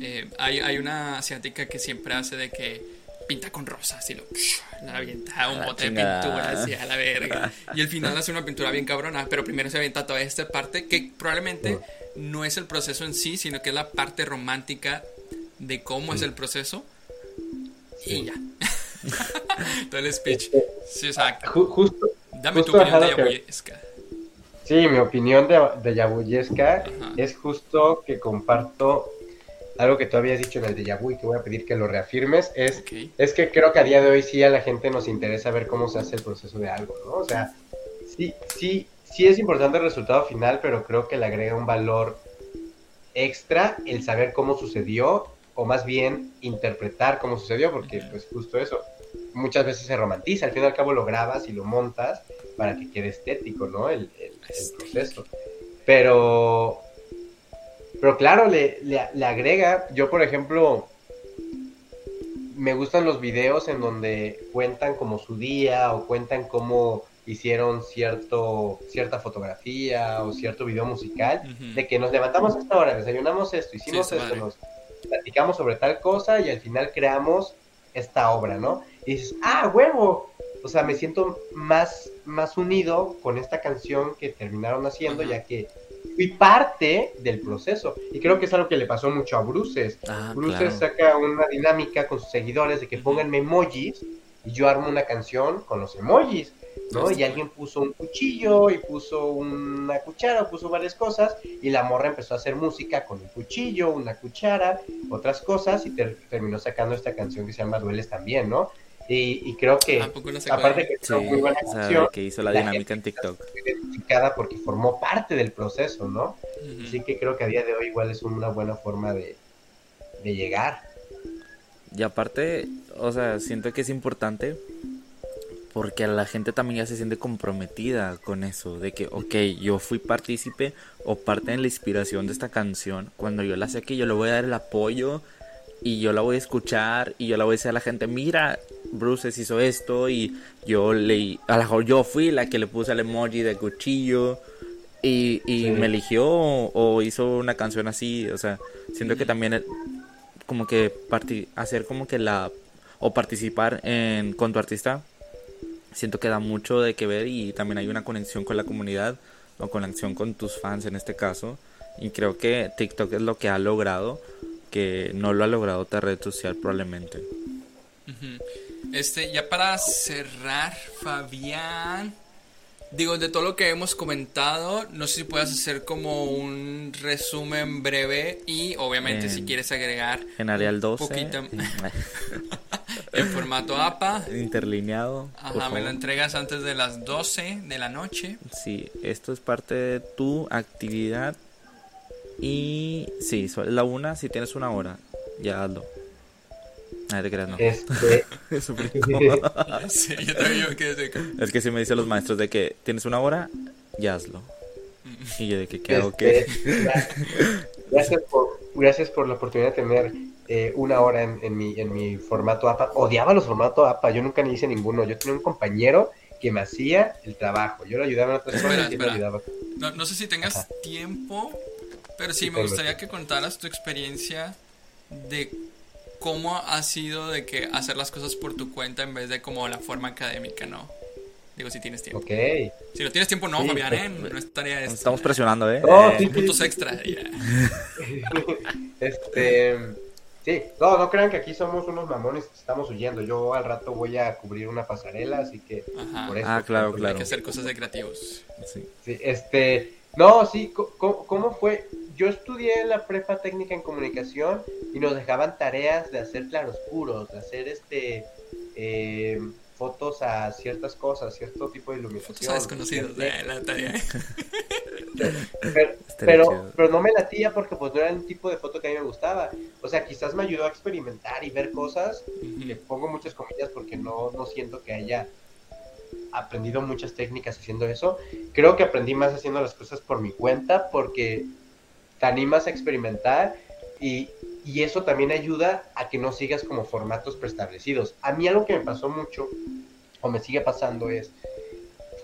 S3: eh, hay, hay, una asiática que siempre hace de que pinta con rosas y lo la avienta un bote de pintura hacia la verga. Y al final hace una pintura bien cabrona, pero primero se avienta toda esta parte que probablemente no es el proceso en sí, sino que es la parte romántica de cómo es el proceso. Y ya. Todo el speech. Sí, exacto.
S1: Justo.
S3: Dame tu opinión de
S1: Sí, mi opinión de, de Yabuyesca es justo que comparto algo que tú habías dicho en el de Yabu y que voy a pedir que lo reafirmes, es, es que creo que a día de hoy sí a la gente nos interesa ver cómo se hace el proceso de algo, ¿no? O sea, sí, sí, sí es importante el resultado final, pero creo que le agrega un valor extra el saber cómo sucedió, o más bien interpretar cómo sucedió, porque pues justo eso, muchas veces se romantiza, al fin y al cabo lo grabas y lo montas para que quede estético, ¿no? El, proceso. Pero, pero claro, le, le, agrega, yo por ejemplo, me gustan los videos en donde cuentan como su día o cuentan cómo hicieron cierto, cierta fotografía o cierto video musical, de que nos levantamos a esta hora, desayunamos esto, hicimos esto, nos platicamos sobre tal cosa y al final creamos esta obra, ¿no? Y dices, ah, huevo, o sea, me siento más, más unido con esta canción que terminaron haciendo, ya que fui parte del proceso. Y creo que es algo que le pasó mucho a Bruces. Ah, Bruces saca una dinámica con sus seguidores de que pongan emojis y yo armo una canción con los emojis. ¿no? Y alguien puso un cuchillo y puso una cuchara, puso varias cosas y la morra empezó a hacer música con un cuchillo, una cuchara, otras cosas y terminó sacando esta canción que se llama Dueles también, ¿no? Y, creo que, aparte que
S4: sí, muy buena canción, que hizo la, dinámica en TikTok.
S1: Identificada porque formó parte del proceso, ¿no? Así que creo que a día de hoy igual es una buena forma de, de llegar.
S4: Y aparte, o sea, siento que es importante porque la gente también ya se siente comprometida con eso, de que, ok, yo fui partícipe o parte en la inspiración de esta canción, cuando yo la sé que yo le voy a dar el apoyo y yo la voy a escuchar y yo la voy a decir a la gente, mira, Bruce hizo esto y yo le, a lo mejor yo fui la que le puse el emoji de cuchillo y, y
S1: Sí.
S4: me eligió o, o hizo una canción así, o sea, siento que también el- como que hacer como que la o participar en con tu artista siento que da mucho de que ver y también hay una conexión con la comunidad o conexión con tus fans en este caso y creo que TikTok es lo que ha logrado que no lo ha logrado otra red social probablemente.
S3: Este, ya para cerrar, Fabián. Digo, de todo lo que hemos comentado, no sé si puedas hacer como un resumen breve y obviamente si quieres agregar
S4: En Arial 12
S3: poquito en formato APA.
S4: interlineado.
S3: Ajá, me lo entregas antes de las 12 de la noche.
S4: Sí, esto es parte de tu actividad. Y sí, la una, si tienes una hora, ya hazlo. Ah, te creas, no.
S1: Este,
S3: Sí, yo también me quedé de que-
S4: Es que si me dicen los maestros de que tienes una hora, ya hazlo. Y yo de que, ¿qué hago? ¿Qué?
S1: este, gra- gracias, por, gracias por la oportunidad de tener eh, una hora en, en mi, en mi formato APA. Odiaba los formatos APA, yo nunca ni hice ninguno. Yo tenía un compañero que me hacía el trabajo. Yo lo ayudaba en otras cosas y me ayudaba.
S3: No, no sé si tengas
S1: Ajá.
S3: tiempo, pero sí
S1: Sí
S3: me gustaría que contaras tu experiencia de cómo ha sido de que hacer las cosas por tu cuenta en vez de como la forma académica, ¿no? Digo, si tienes tiempo.
S1: Ok.
S3: Si no tienes tiempo, no,
S1: Sí,
S3: Fabián, ¿eh?
S1: pues,
S3: No estaría
S4: Nos
S3: esto.
S4: estamos presionando, ¿eh?
S1: No,
S4: Eh,
S1: sí,
S3: Puntos extra. ya.
S1: Este, sí, no, no crean que aquí somos unos mamones que estamos huyendo. Yo al rato voy a cubrir una pasarela, así que
S3: Ajá.
S1: por eso.
S4: Ah, claro,
S1: pues,
S3: Hay
S4: claro.
S3: que hacer cosas de creativos.
S4: sí.
S1: Sí, este, no, sí, co- ¿cómo, fue? Yo estudié en la prepa técnica en comunicación y nos dejaban tareas de hacer claroscuros, de hacer este eh, fotos a ciertas cosas, cierto tipo de iluminación.
S3: Fotos a desconocidos.
S1: Este,
S3: eh, la tarea.
S1: pero, pero no me latía porque pues no era el tipo de foto que a mí me gustaba. O sea, quizás me ayudó a experimentar y ver cosas y le pongo muchas comillas porque no, no siento que haya aprendido muchas técnicas haciendo eso. Creo que aprendí más haciendo las cosas por mi cuenta porque te animas a experimentar y, y eso también ayuda a que no sigas como formatos preestablecidos. A mí algo que me pasó mucho o me sigue pasando es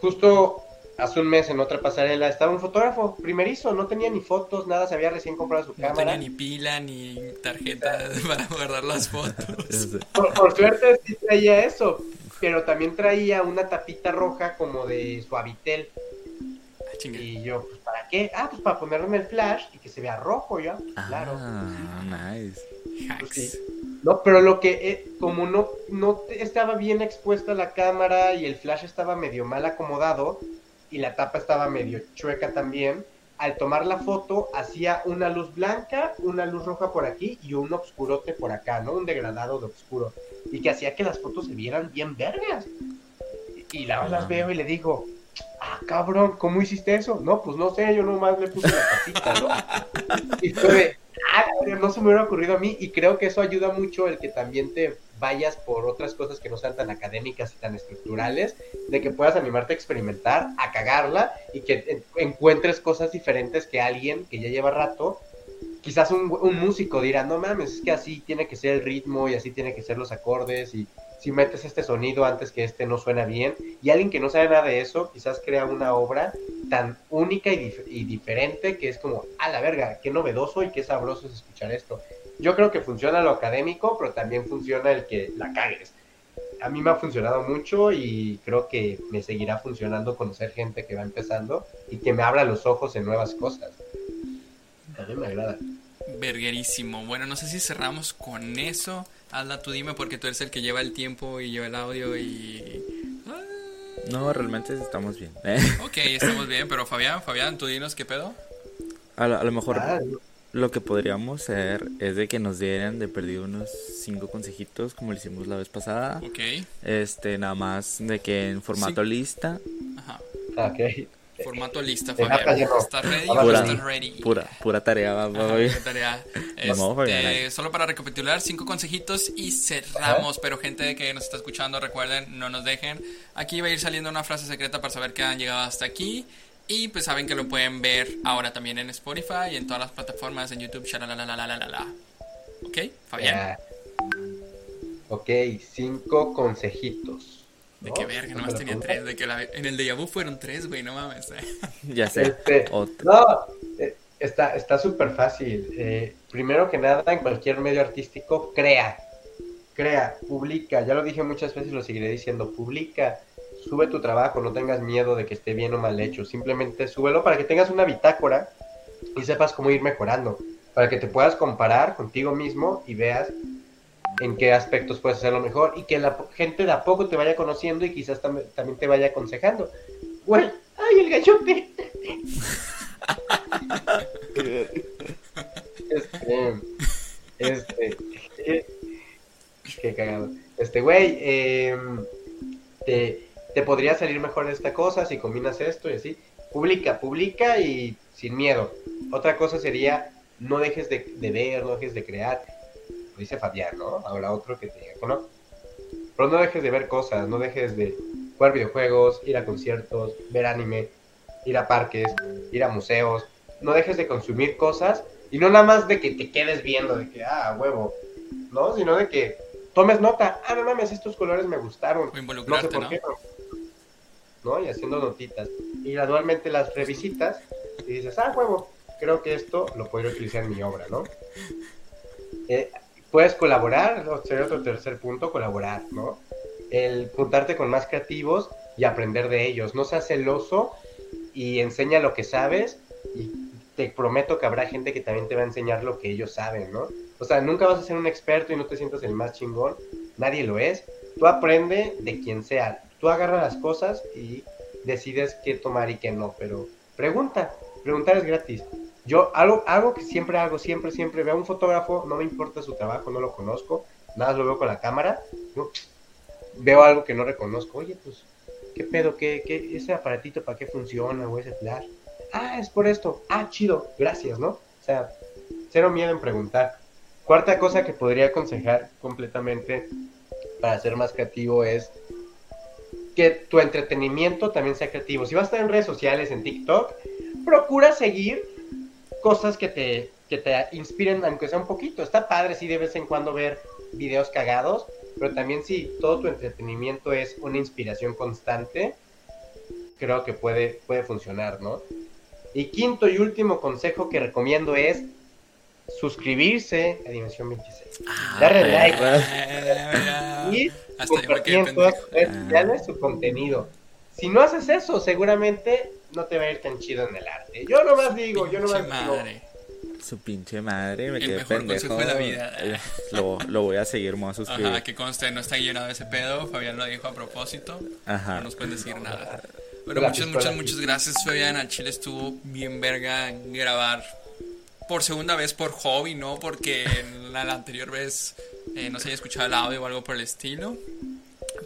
S1: justo hace un mes en otra pasarela estaba un fotógrafo primerizo, no tenía ni fotos, nada, se había recién comprado su
S3: No
S1: cámara.
S3: tenía ni pila ni tarjeta para guardar las fotos.
S1: Por, por suerte sí traía eso, pero también traía una tapita roja como de suavitel.
S3: Ah.
S1: Y yo, pues, ¿para qué? Ah, pues para ponerlo en el flash y que se vea rojo ya. Claro.
S4: Ah, nice.
S1: Pues sí. No, pero lo que, eh, como no, no estaba bien expuesta la cámara y el flash estaba medio mal acomodado y la tapa estaba medio chueca también, al tomar la foto hacía una luz blanca, una luz roja por aquí y un obscurote por acá, ¿no? Un degradado de oscuro. Y que hacía que las fotos se vieran bien vergas. Y, y la, las veo y le digo, ah, cabrón, ¿cómo hiciste eso? No, pues no sé, yo nomás le puse la tapita, ¿no? Y fue ah, no se me hubiera ocurrido a mí y creo que eso ayuda mucho el que también te vayas por otras cosas que no sean tan académicas y tan estructurales, de que puedas animarte a experimentar, a cagarla y que en- encuentres cosas diferentes que alguien que ya lleva rato, quizás un, un músico dirá, no mames, es que así tiene que ser el ritmo y así tiene que ser los acordes y si metes este sonido antes que este no suena bien y alguien que no sabe nada de eso quizás crea una obra tan única y, dif- y diferente que es como, a la verga, qué novedoso y qué sabroso es escuchar esto. Yo creo que funciona lo académico, pero también funciona el que la cagues. A mí me ha funcionado mucho y creo que me seguirá funcionando conocer gente que va empezando y que me abra los ojos en nuevas cosas. A me agrada.
S3: Verguerísimo. Bueno, no sé si cerramos con eso. Hazla tú dime porque tú eres el que lleva el tiempo y lleva el audio y... Ah,
S4: No, realmente estamos bien.
S3: Ok, estamos bien, pero Fabián, Fabián, tú dinos qué pedo.
S4: A lo, a lo mejor
S1: Ah,
S4: lo que podríamos hacer es de que nos dieran de perdido unos cinco consejitos como lo hicimos la vez pasada.
S3: Ok,
S4: Este, nada más de que en formato
S3: Sí.
S4: lista,
S3: ajá.
S1: ok.
S3: Formato lista, Fabián. ¿Estás ready
S4: pura,
S3: estás ready?
S4: pura, pura tarea, va, va,
S3: Ajá, tarea. Este, solo para recapitular, cinco consejitos y cerramos. Pero gente que nos está escuchando, recuerden, no nos dejen. Aquí va a ir saliendo una frase secreta para saber que han llegado hasta aquí. Y pues saben que lo pueden ver ahora también en Spotify y en todas las plataformas, en YouTube, shalalalalala. ¿Ok? Fabián.
S1: Ok, cinco consejitos.
S3: De que verga,
S1: No
S3: nomás tenía tres. De que la- en el de Yabu fueron tres, güey, no mames.
S4: Ya sé.
S1: Este. No, eh, está está súper fácil. Eh, primero que nada, en cualquier medio artístico, crea. Crea, publica. Ya lo dije muchas veces y lo seguiré diciendo. Publica. Sube tu trabajo, no tengas miedo de que esté bien o mal hecho. Simplemente súbelo para que tengas una bitácora y sepas cómo ir mejorando. Para que te puedas comparar contigo mismo y veas en qué aspectos puedes hacerlo mejor y que la gente de a poco te vaya conociendo y quizás tam- también te vaya aconsejando. Güey, ¡ay, el gallote! Este, este, eh, qué cagado. Este, güey, em, te, te podría salir mejor esta cosa si combinas esto y así. Publica, publica y sin miedo. Otra cosa sería, no dejes de, de ver, no dejes de crear. Dice Fabián, ¿no? Ahora otro que te diga, que ¿no? Pero no dejes de ver cosas, no dejes de jugar videojuegos, ir a conciertos, ver anime, ir a parques, ir a museos. No dejes de consumir cosas y no nada más de que te quedes viendo, de que, ah, huevo, ¿no? Sino de que tomes nota, ah, no mames, estos colores me gustaron. No sé por
S3: ¿no?
S1: qué, ¿no? Y haciendo notitas. Y gradualmente las revisitas y dices, ah, huevo, creo que esto lo podría utilizar en mi obra, ¿no? Eh, puedes colaborar, sería otro tercer punto, colaborar, ¿no? El juntarte con más creativos y aprender de ellos. No seas celoso y enseña lo que sabes y te prometo que habrá gente que también te va a enseñar lo que ellos saben, ¿no? O sea, nunca vas a ser un experto y no te sientas el más chingón, nadie lo es. Tú aprende de quien sea, tú agarra las cosas y decides qué tomar y qué no, pero pregunta, preguntar es gratis. Yo algo, algo que siempre hago, siempre, siempre veo a un fotógrafo, no me importa su trabajo, no lo conozco, nada más lo veo con la cámara, veo algo que no reconozco, oye, pues, ¿qué pedo? ¿Qué, qué, ese aparatito para qué funciona o ese flash? Ah, es por esto, ah, chido, gracias, ¿no? O sea, cero miedo en preguntar. Cuarta cosa que podría aconsejar completamente para ser más creativo es que tu entretenimiento también sea creativo. Si vas a estar en redes sociales, en TikTok, procura seguir cosas que te, que te inspiren, aunque sea un poquito. Está padre, sí, de vez en cuando ver videos cagados, pero también si todo tu entretenimiento es una inspiración constante, creo que puede, puede funcionar, ¿no? Y quinto y último consejo que recomiendo es suscribirse a Dimensión 26. Darle like y
S3: Eh, Hasta yo me
S1: compartir en todas redes sociales su contenido. Si no haces eso, seguramente no te va a ir tan chido en el arte. Yo nomás digo, yo nomás
S3: Pinche
S1: digo.
S3: madre.
S4: Su pinche madre, me
S3: El
S4: quedé
S3: mejor
S4: pendejo.
S3: consejo de la vida.
S4: Lo, lo voy a seguir, me voy a suscribir.
S3: Ajá, que conste, no está llenado ese pedo. Fabián lo dijo a propósito.
S4: Ajá.
S3: No nos pueden decir nada.
S1: La
S3: muchas, muchas, muchas gracias, Fabián. Al Chile estuvo bien verga grabar por segunda vez por hobby, no porque la, la anterior vez eh, no se haya escuchado el audio o algo por el estilo.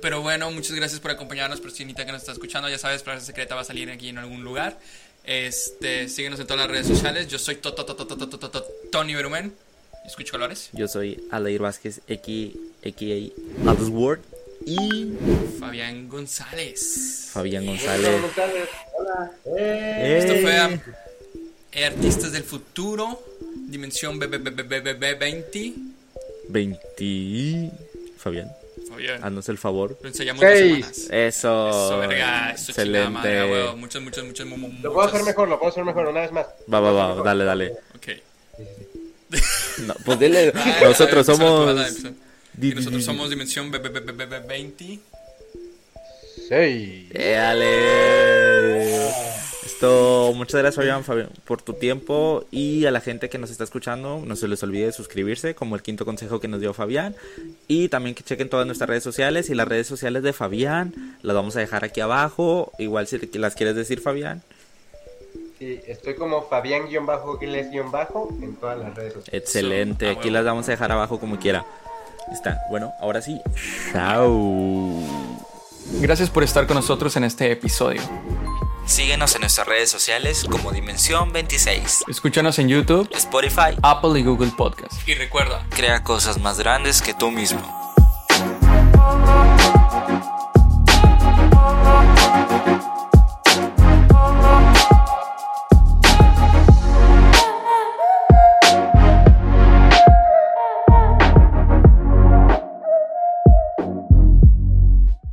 S3: Pero bueno, muchas gracias por acompañarnos, Prosinita que nos está escuchando. Ya sabes, Plaza Secreta va a salir aquí en algún lugar. Este, síguenos en todas las redes sociales. Yo soy Toto Tony Berumen. Escucho colores.
S4: Yo soy Aleir Vázquez, a.k.a. Alsword. Y
S3: Fabián González.
S4: Fabián González.
S1: Hola. Eh.
S3: Esto fue Artistas del Futuro, Dimensión 20.
S4: 20. Fabián.
S3: Fabián,
S4: haznos el favor.
S3: lo ensayamos dos
S1: Seis.
S3: semanas.
S4: Eso.
S3: Eso, verga, eso chingada madre,
S4: Excelente.
S3: huevo. Muchas, muchas, muchas, mu-
S1: Lo puedo hacer
S3: muchas-
S1: mejor, lo puedo hacer mejor una vez más.
S4: Va, va, va,
S1: hacer mejor.
S4: dale, dale.
S3: Ok.
S4: No, pues dile,
S3: Ah,
S4: nosotros
S3: a ver,
S4: somos. Di-
S3: Y nosotros
S4: di-
S3: somos Dimensión BBBBB20.
S1: Seis.
S4: Eh, dale. Esto, muchas gracias Fabián, Fabián, por tu tiempo y a la gente que nos está escuchando, no se les olvide suscribirse, como el quinto consejo que nos dio Fabián. Y también que chequen todas nuestras redes sociales y las redes sociales de Fabián, las vamos a dejar aquí abajo. Igual si las quieres decir, Fabián.
S1: Sí, estoy como Fabián-Giles-Bajo en todas las redes sociales.
S4: Excelente,
S3: So, a
S4: aquí las vamos a dejar abajo como quiera. Está, bueno, ahora sí. Chao.
S3: Gracias por estar con nosotros en este episodio.
S4: Síguenos en nuestras redes sociales como Dimensión 26.
S3: Escúchanos en YouTube,
S4: Spotify.
S3: Apple y Google Podcast. Y recuerda,
S4: Crea cosas más grandes que tú mismo.